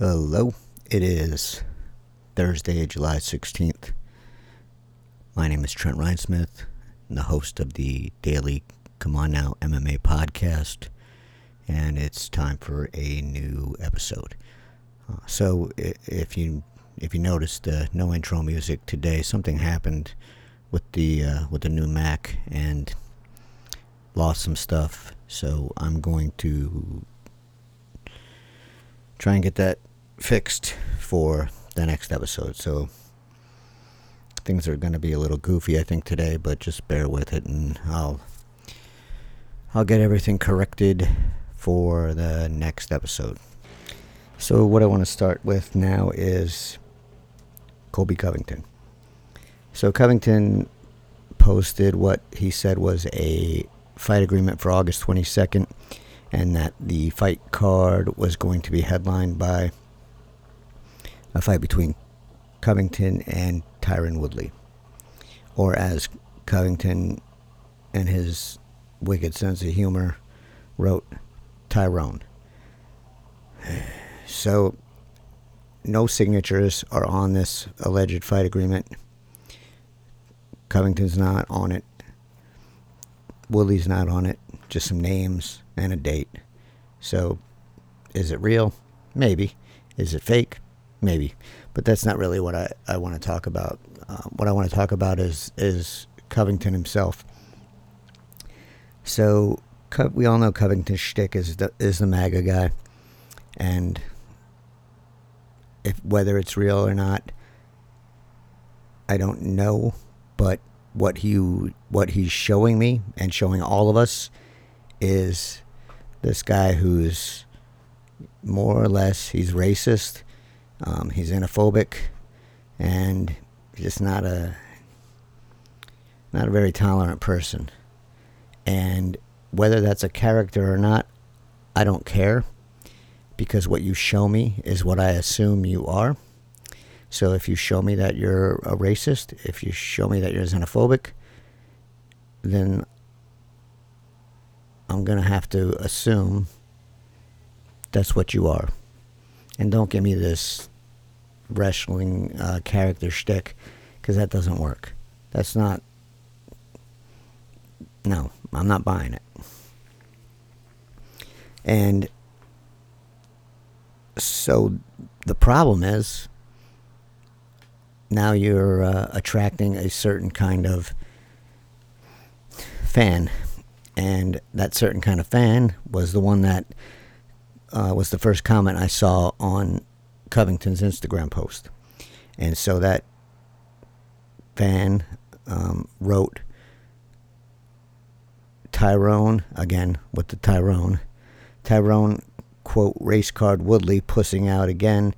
Hello, it is Thursday, July 16th. My name is Trent Reinsmith, the host of the daily C'mon Now MMA podcast, and it's time for a new episode. Uh, so, if you if you noticed uh, no intro music today, something happened with the uh, with the new Mac and lost some stuff. So I'm going to try and get that fixed for the next episode. So things are going to be a little goofy, I think, today, but just bear with it, and I'll I'll get everything corrected for the next episode. So what I want to start with now is Colby Covington. So Covington posted what he said was a fight agreement for August 22nd, and that the fight card was going to be headlined by a fight between Covington and Tyron Woodley, or as Covington and his wicked sense of humor wrote, Tyrone. So, no signatures are on this alleged fight agreement. Covington's not on it. Woodley's not on it. Just some names and a date. So, is it real? Maybe. Is it fake? Maybe, but that's not really what I, I want to talk about. Uh, what I want to talk about is is Covington himself. So Co- we all know Covington's shtick is the, is the MAGA guy, and if whether it's real or not, I don't know. But what he what he's showing me and showing all of us is this guy who's more or less he's racist um, he's xenophobic and just not a not a very tolerant person. And whether that's a character or not, I don't care because what you show me is what I assume you are. So if you show me that you're a racist, if you show me that you're xenophobic, then I'm going to have to assume that's what you are. And don't give me this wrestling uh, character shtick because that doesn't work. That's not. No, I'm not buying it. And so the problem is now you're uh, attracting a certain kind of fan. And that certain kind of fan was the one that uh, was the first comment I saw on Covington's Instagram post. And so that fan um, wrote Tyrone, again with the Tyrone, Tyrone, quote, race card Woodley pussing out again.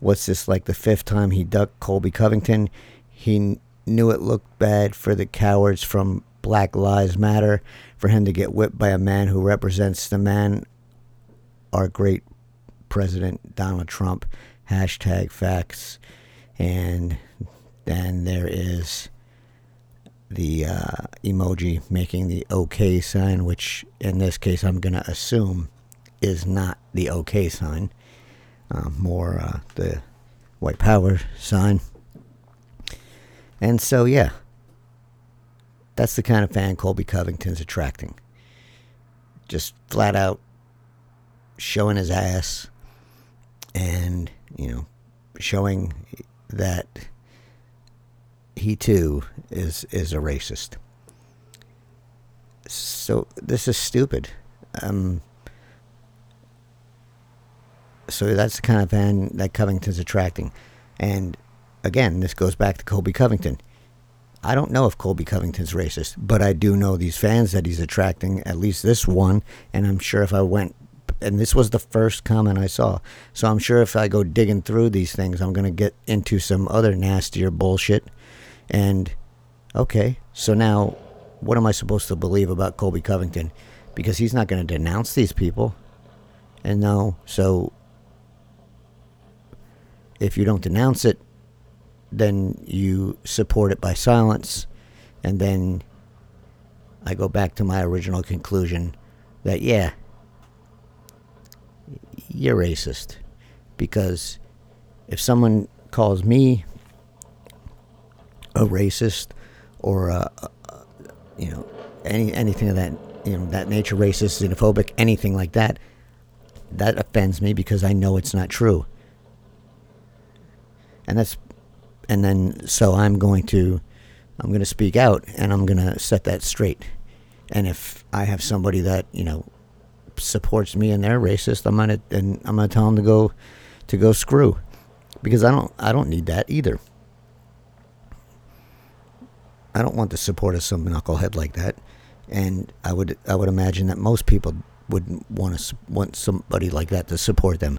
What's this like the fifth time he ducked Colby Covington? He knew it looked bad for the cowards from Black Lives Matter for him to get whipped by a man who represents the man our great President Donald Trump. Hashtag facts. And then there is the uh, emoji making the OK sign, which in this case I'm going to assume is not the OK sign, uh, more uh, the white power sign. And so, yeah, that's the kind of fan Colby Covington's attracting. Just flat out showing his ass and, you know, showing that he too is is a racist. So this is stupid. Um, so that's the kind of fan that Covington's attracting. And again, this goes back to Colby Covington. I don't know if Colby Covington's racist, but I do know these fans that he's attracting, at least this one, and I'm sure if I went and this was the first comment I saw. So I'm sure if I go digging through these things, I'm going to get into some other nastier bullshit. And okay, so now what am I supposed to believe about Colby Covington? Because he's not going to denounce these people. And no, so if you don't denounce it, then you support it by silence. And then I go back to my original conclusion that, yeah, you're racist. because if someone calls me a racist or a, a, you know any anything of that you know that nature, racist, xenophobic, anything like that, that offends me because I know it's not true. And that's and then so I'm going to I'm going to speak out and I'm going to set that straight. And if I have somebody that you know supports me and they're racist, I'm gonna and I'm gonna tell them to go to go screw because I don't I don't need that either. I don't want the support of some knucklehead like that, and I would I would imagine that most people would want to want somebody like that to support them.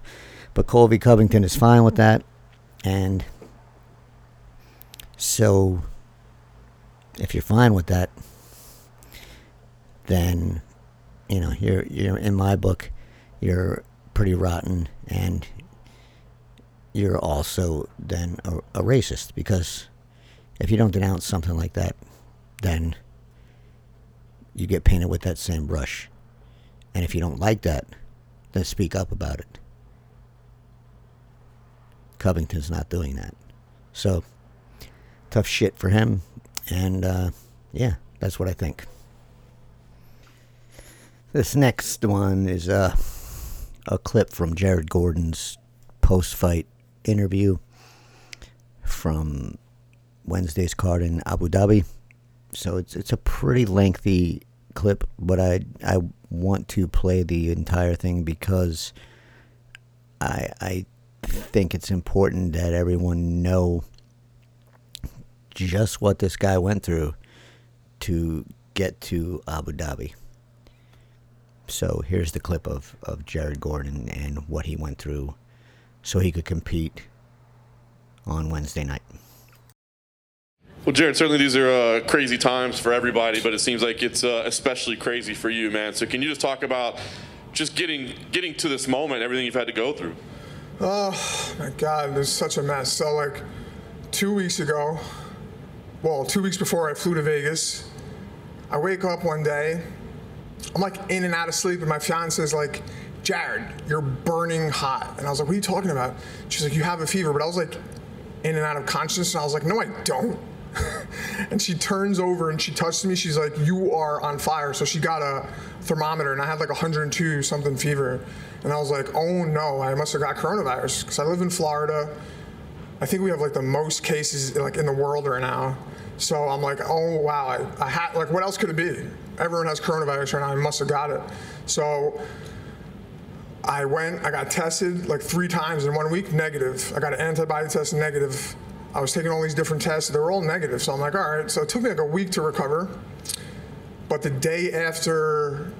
But Colby Covington is fine with that, and so if you're fine with that, then you know you're you're in my book, you're pretty rotten, and you're also then a, a racist because if you don't denounce something like that, then you get painted with that same brush. And if you don't like that, then speak up about it. Covington's not doing that. So, tough shit for him. And uh, yeah, that's what I think. This next one is uh, a clip from Jared Gordon's post fight interview from Wednesday's card in Abu Dhabi. So it's it's a pretty lengthy clip, but I I want to play the entire thing because I I think it's important that everyone know just what this guy went through to get to Abu Dhabi. So here's the clip of, of Jared Gordon and what he went through so he could compete on Wednesday night. Well, Jared, certainly these are uh, crazy times for everybody, but it seems like it's uh, especially crazy for you, man. So can you just talk about just getting getting to this moment, everything you've had to go through? Oh my God, there's such a mess. So like two weeks ago, well, two weeks before I flew to Vegas, I wake up one day, I'm like in and out of sleep, and my fiance is like, Jared, you're burning hot. And I was like, what are you talking about? She's like, you have a fever. But I was like in and out of consciousness, and I was like, no, I don't. and she turns over and she touches me. She's like, "You are on fire." So she got a thermometer, and I had like 102 something fever, and I was like, "Oh no, I must have got coronavirus." Because I live in Florida. I think we have like the most cases like in the world right now. So I'm like, "Oh wow, I, I had like what else could it be? Everyone has coronavirus right now. I must have got it." So I went, I got tested like three times in one week, negative. I got an antibody test, negative. I was taking all these different tests. They were all negative. So I'm like, all right. So it took me like a week to recover. But the day after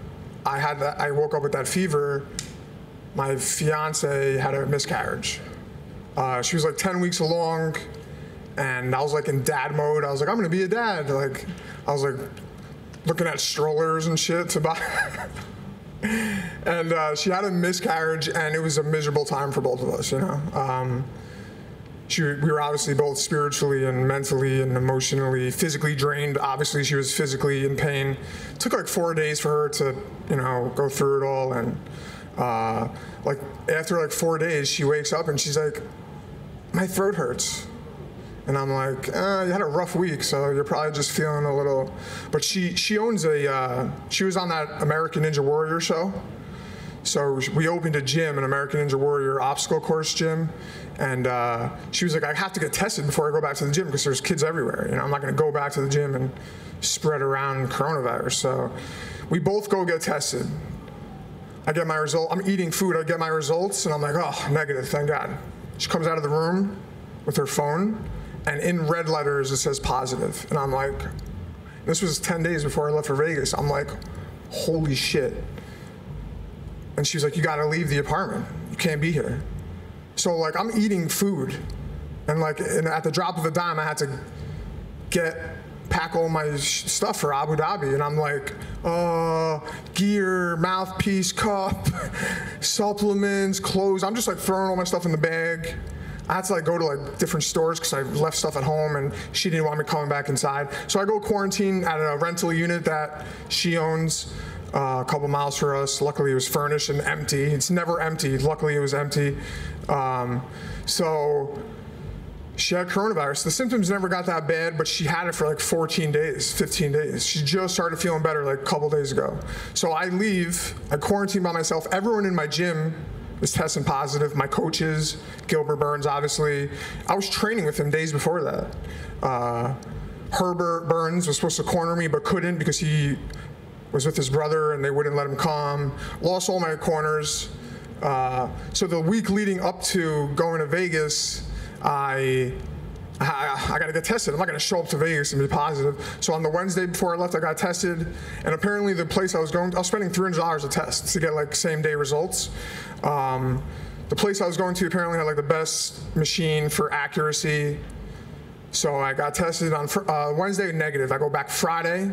I had that, I woke up with that fever, my fiance had a miscarriage. Uh, she was like 10 weeks along, and I was like in dad mode. I was like, I'm gonna be a dad. Like, I was like looking at strollers and shit to buy. and uh, she had a miscarriage, and it was a miserable time for both of us, you know. Um, she, we were obviously both spiritually and mentally and emotionally, physically drained. Obviously, she was physically in pain. It took like four days for her to, you know, go through it all. And uh, like after like four days, she wakes up and she's like, "My throat hurts." And I'm like, uh, you had a rough week, so you're probably just feeling a little. But she she owns a. Uh, she was on that American Ninja Warrior show. So we opened a gym, an American Ninja Warrior obstacle course gym, and uh, she was like, I have to get tested before I go back to the gym because there's kids everywhere. You know, I'm not going to go back to the gym and spread around coronavirus. So we both go get tested. I get my result. I'm eating food. I get my results, and I'm like, oh, negative. Thank God. She comes out of the room with her phone, and in red letters it says positive. And I'm like, this was 10 days before I left for Vegas. I'm like, holy shit. And she's like, you got to leave the apartment. You can't be here. So like I'm eating food, and like and at the drop of a dime, I had to get pack all my stuff for Abu Dhabi, and I'm like, uh, gear, mouthpiece, cup, supplements, clothes. I'm just like throwing all my stuff in the bag. I had to like go to like different stores because I left stuff at home and she didn't want me coming back inside. So I go quarantine at a rental unit that she owns. uh, a couple miles for us. Luckily, it was furnished and empty. It's never empty. Luckily, it was empty. Um, so she had coronavirus. The symptoms never got that bad, but she had it for like 14 days, 15 days. She just started feeling better like a couple days ago. So I leave, I quarantine by myself. Everyone in my gym was testing positive. My coaches, Gilbert Burns, obviously. I was training with him days before that. Uh, Herbert Burns was supposed to corner me, but couldn't because he was with his brother and they wouldn't let him come. Lost all my corners. Uh, so the week leading up to going to Vegas, I I, I got to get tested. I'm not going to show up to Vegas and be positive. So on the Wednesday before I left, I got tested, and apparently the place I was going, I was spending $300 a test to get like same day results. Um, the place I was going to apparently had like the best machine for accuracy. So I got tested on uh, Wednesday, negative. I go back Friday,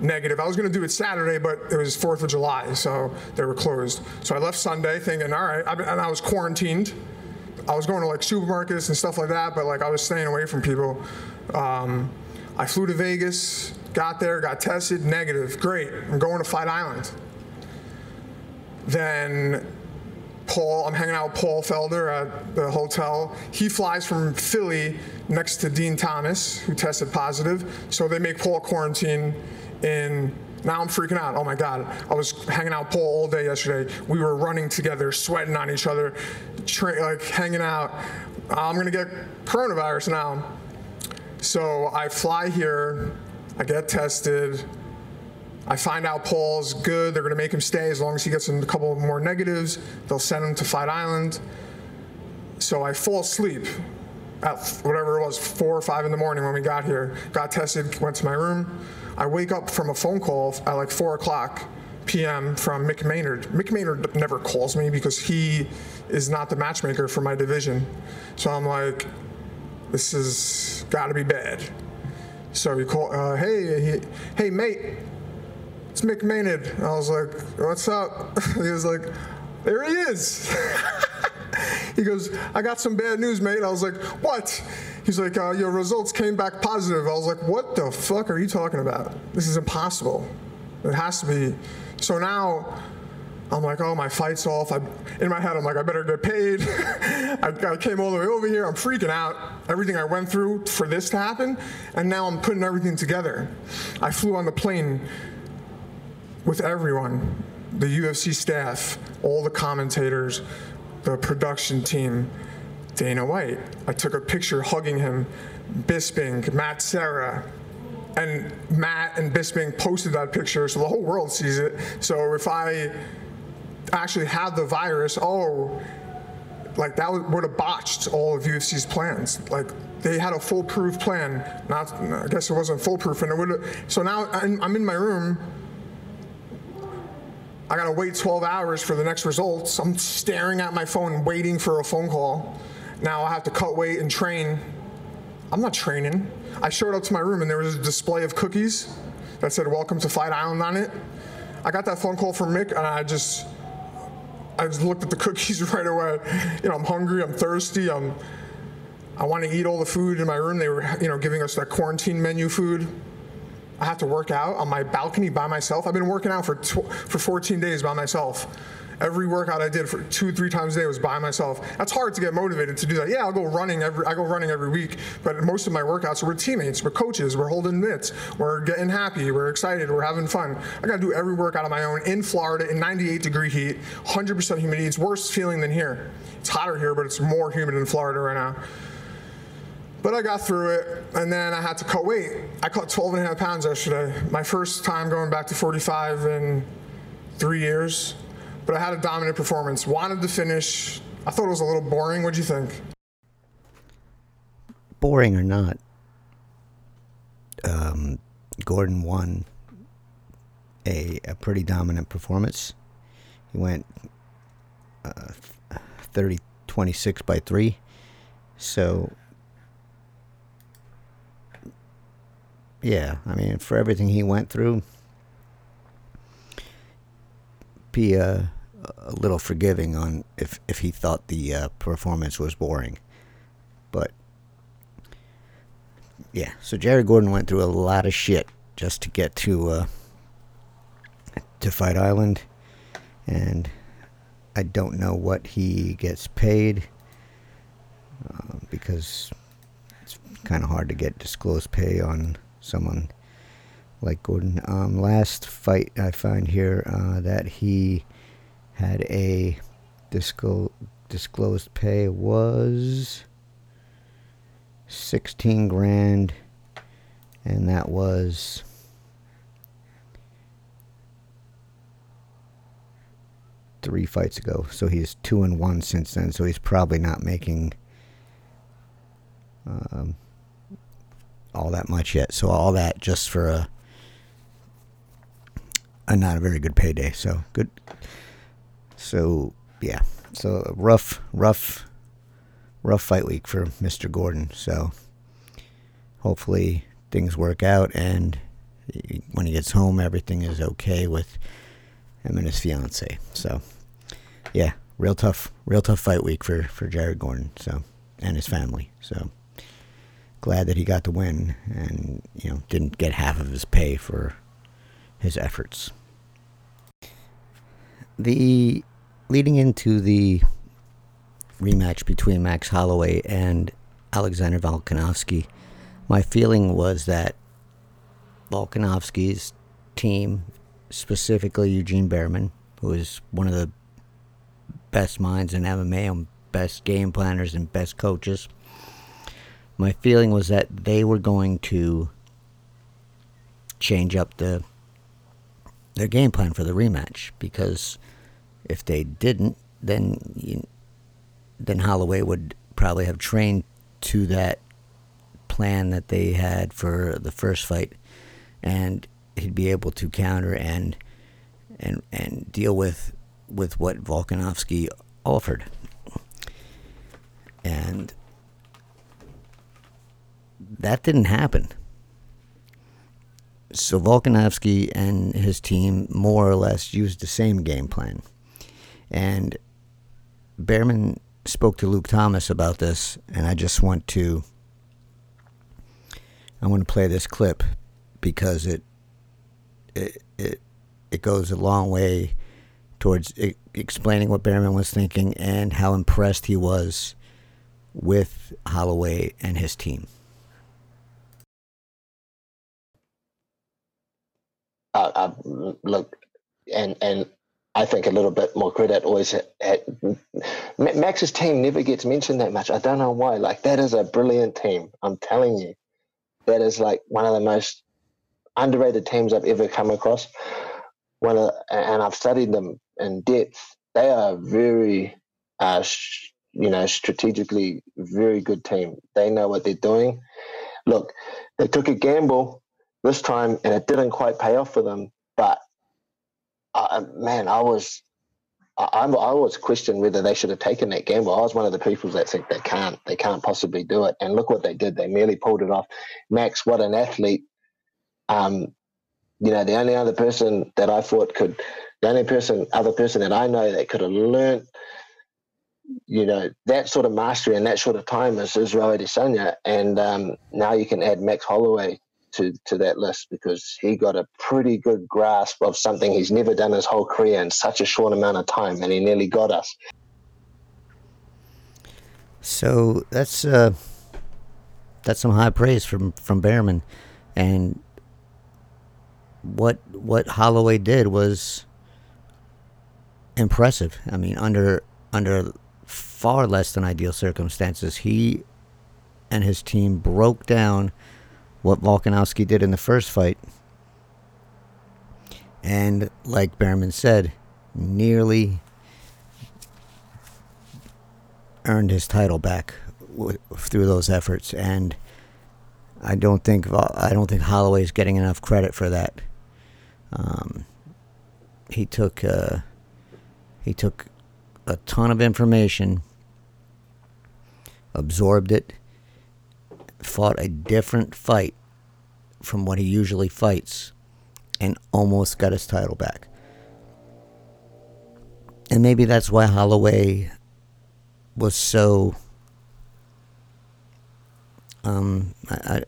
negative. I was going to do it Saturday, but it was 4th of July, so they were closed. So I left Sunday thinking, all right, and I was quarantined. I was going to like supermarkets and stuff like that, but like I was staying away from people. Um, I flew to Vegas, got there, got tested, negative. Great. I'm going to Fight Island. Then Paul, I'm hanging out with Paul Felder at the hotel. He flies from Philly next to Dean Thomas, who tested positive. So they make Paul quarantine in now I'm freaking out. Oh my God. I was hanging out Paul all day yesterday. We were running together, sweating on each other, like hanging out. I'm to get coronavirus now. So I fly here, I get tested. I find out Paul's good. They're going to make him stay as long as he gets a couple more negatives. They'll send him to Fight Island. So I fall asleep at whatever it was, four or five in the morning when we got here. Got tested, went to my room. I wake up from a phone call at like four o'clock p.m. from Mick Maynard. Mick Maynard never calls me because he is not the matchmaker for my division. So I'm like, this has got to be bad. So he called, uh, hey, he, hey, mate, it's Mick Maynard. I was like, what's up? he was like, there he is. he goes, I got some bad news, mate. I was like, what? He's like, uh, your results came back positive. I was like, what the fuck are you talking about? This is impossible. It has to be. So now I'm like, oh, my fight's off. I, in my head, I'm like, I better get paid. I, I, came all the way over here. I'm freaking out. Everything I went through for this to happen, and now I'm putting everything together. I flew on the plane with everyone the UFC staff, all the commentators, the production team, Dana White. I took a picture hugging him, Bisping, Matt Serra, and Matt and Bisping posted that picture so the whole world sees it. So if I actually had the virus, oh, like that would have botched all of UFC's plans. Like they had a foolproof plan. Not, I guess it wasn't foolproof, and it would. So now I'm, I'm in my room. I gotta wait 12 hours for the next results. I'm staring at my phone, waiting for a phone call. Now I have to cut weight and train. I'm not training. I showed up to my room and there was a display of cookies that said "Welcome to Fight Island" on it. I got that phone call from Mick and I just, I just looked at the cookies right away. You know, I'm hungry. I'm thirsty. I'm, I want to eat all the food in my room. They were, you know, giving us that quarantine menu food. I have to work out on my balcony by myself. I've been working out for for 14 days by myself. Every workout I did for two, three times a day was by myself. That's hard to get motivated to do that. Yeah, I'll go running every I go running every week, but most of my workouts are with teammates, we're coaches, we're holding mitts, we're getting happy, we're excited, we're having fun. I gotta do every workout on my own in Florida in 98 degree heat, 100% humidity. It's worse feeling than here. It's hotter here, but it's more humid in Florida right now. But I got through it, and then I had to cut weight. I cut 12 and a half pounds yesterday. My first time going back to 45 in three years but I had a dominant performance. Wanted to finish. I thought it was a little boring. What'd you think? Boring or not, um, Gordon won a, a pretty dominant performance. He went uh, 30 26 by 3. So, yeah, I mean, for everything he went through, be uh, a little forgiving on if if he thought the uh, performance was boring, but yeah. So Jared Gordon went through a lot of shit just to get to uh, to Fight Island, and I don't know what he gets paid uh, because it's kind of hard to get disclosed pay on someone like Gordon. Um, last fight I find here uh, that he had a disclo- disclosed pay was 16 grand and that was three fights ago so he's two and one since then so he's probably not making um, all that much yet so all that just for a a not a very good payday so good. So yeah so rough rough rough fight week for Mr. Gordon. So hopefully things work out and when he gets home everything is okay with him and his fiance. So yeah real tough real tough fight week for for jared gordon so and his family. So glad that he got the win and you know didn't get half of his pay for his efforts the leading into the rematch between max holloway and alexander volkanovski my feeling was that Volkanovski's team, specifically Eugene Bareman, who is one of the best minds in MMA and best game planners and best coaches, my feeling was that they were going to change up the their game plan for the rematch because if they didn't, then you, then Holloway would probably have trained to that plan that they had for the first fight, and he'd be able to counter and and and deal with with what Volkanovski offered. And that didn't happen. So Volkanovski and his team more or less used the same game plan. And Bareman spoke to Luke Thomas about this, and I just want to I want to play this clip because it it it, it goes a long way towards I- explaining what Bareman was thinking and how impressed he was with Holloway and his team. Uh, uh, look, and and I think a little bit more credit always. Had, Max's team never gets mentioned that much. I don't know why. Like that is a brilliant team. I'm telling you that is like one of the most underrated teams I've ever come across. One of, and I've studied them in depth. They are very, uh, sh- you know, strategically very good team. They know what they're doing. Look, they took a gamble this time, and it didn't quite pay off for them. But uh, man, I was I, I was questioned whether they should have taken that gamble. I was one of the people that think they can't. They can't possibly do it. And look what they did. They merely pulled it off. Max, what an athlete. Um, you know, the only other person that I thought could, the only person, other person that I know that could have learned, you know, that sort of mastery and that sort of time is Israel Adesanya. And um, now you can add Max Holloway to, to that list because he got a pretty good grasp of something he's never done his whole career in such a short amount of time, and he nearly got us. So that's uh, that's some high praise from from Bareman, and what what Holloway did was impressive. I mean, under under far less than ideal circumstances, he and his team broke down what Volkanovski did in the first fight. And like Bareman said, nearly earned his title back through those efforts. And I don't think I don't think Holloway's getting enough credit for that. Um, he took uh, he took a ton of information, absorbed it, fought a different fight from what he usually fights and almost got his title back. And maybe that's why Holloway was so um I, I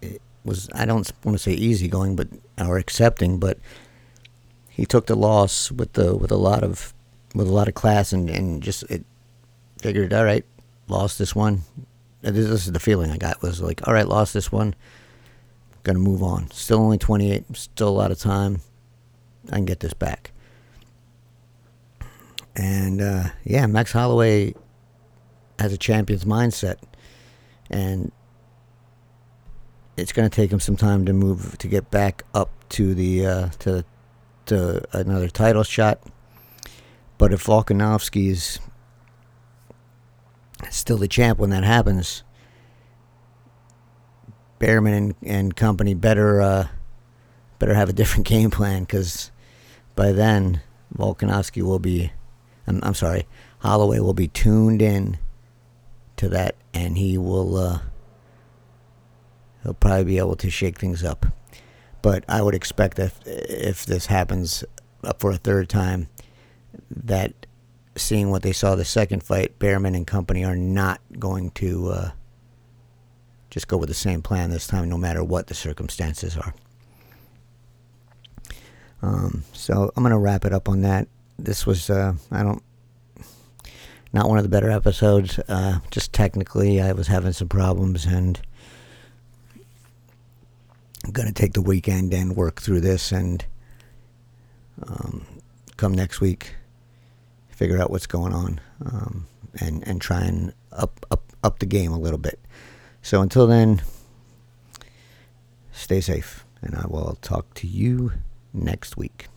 it was I don't want to say easygoing but or accepting but he took the loss with the with a lot of with a lot of class and and just it figured all right, lost this one. This, is the feeling I got was like all right, lost this one. Gonna move on. Still only 28. Still a lot of time. I can get this back. And uh, yeah, Max Holloway has a champion's mindset, and it's going to take him some time to move to get back up to the uh, to to another title shot. But if Volkanovski's still the champ when that happens, Bareman and, and company better uh, better have a different game plan because by then Volkanovski will be I'm, I'm sorry Holloway will be tuned in to that and he will uh, he'll probably be able to shake things up. But I would expect that if this happens for a third time, that seeing what they saw the second fight, Bareman and company are not going to uh, just go with the same plan this time, no matter what the circumstances are. Um, so I'm going to wrap it up on that. This was, uh, I don't, not one of the better episodes. Uh, just technically, I was having some problems and I'm going to take the weekend and work through this and um, come next week, figure out what's going on um, and, and try and up, up, up the game a little bit. So until then, stay safe, and I will talk to you next week.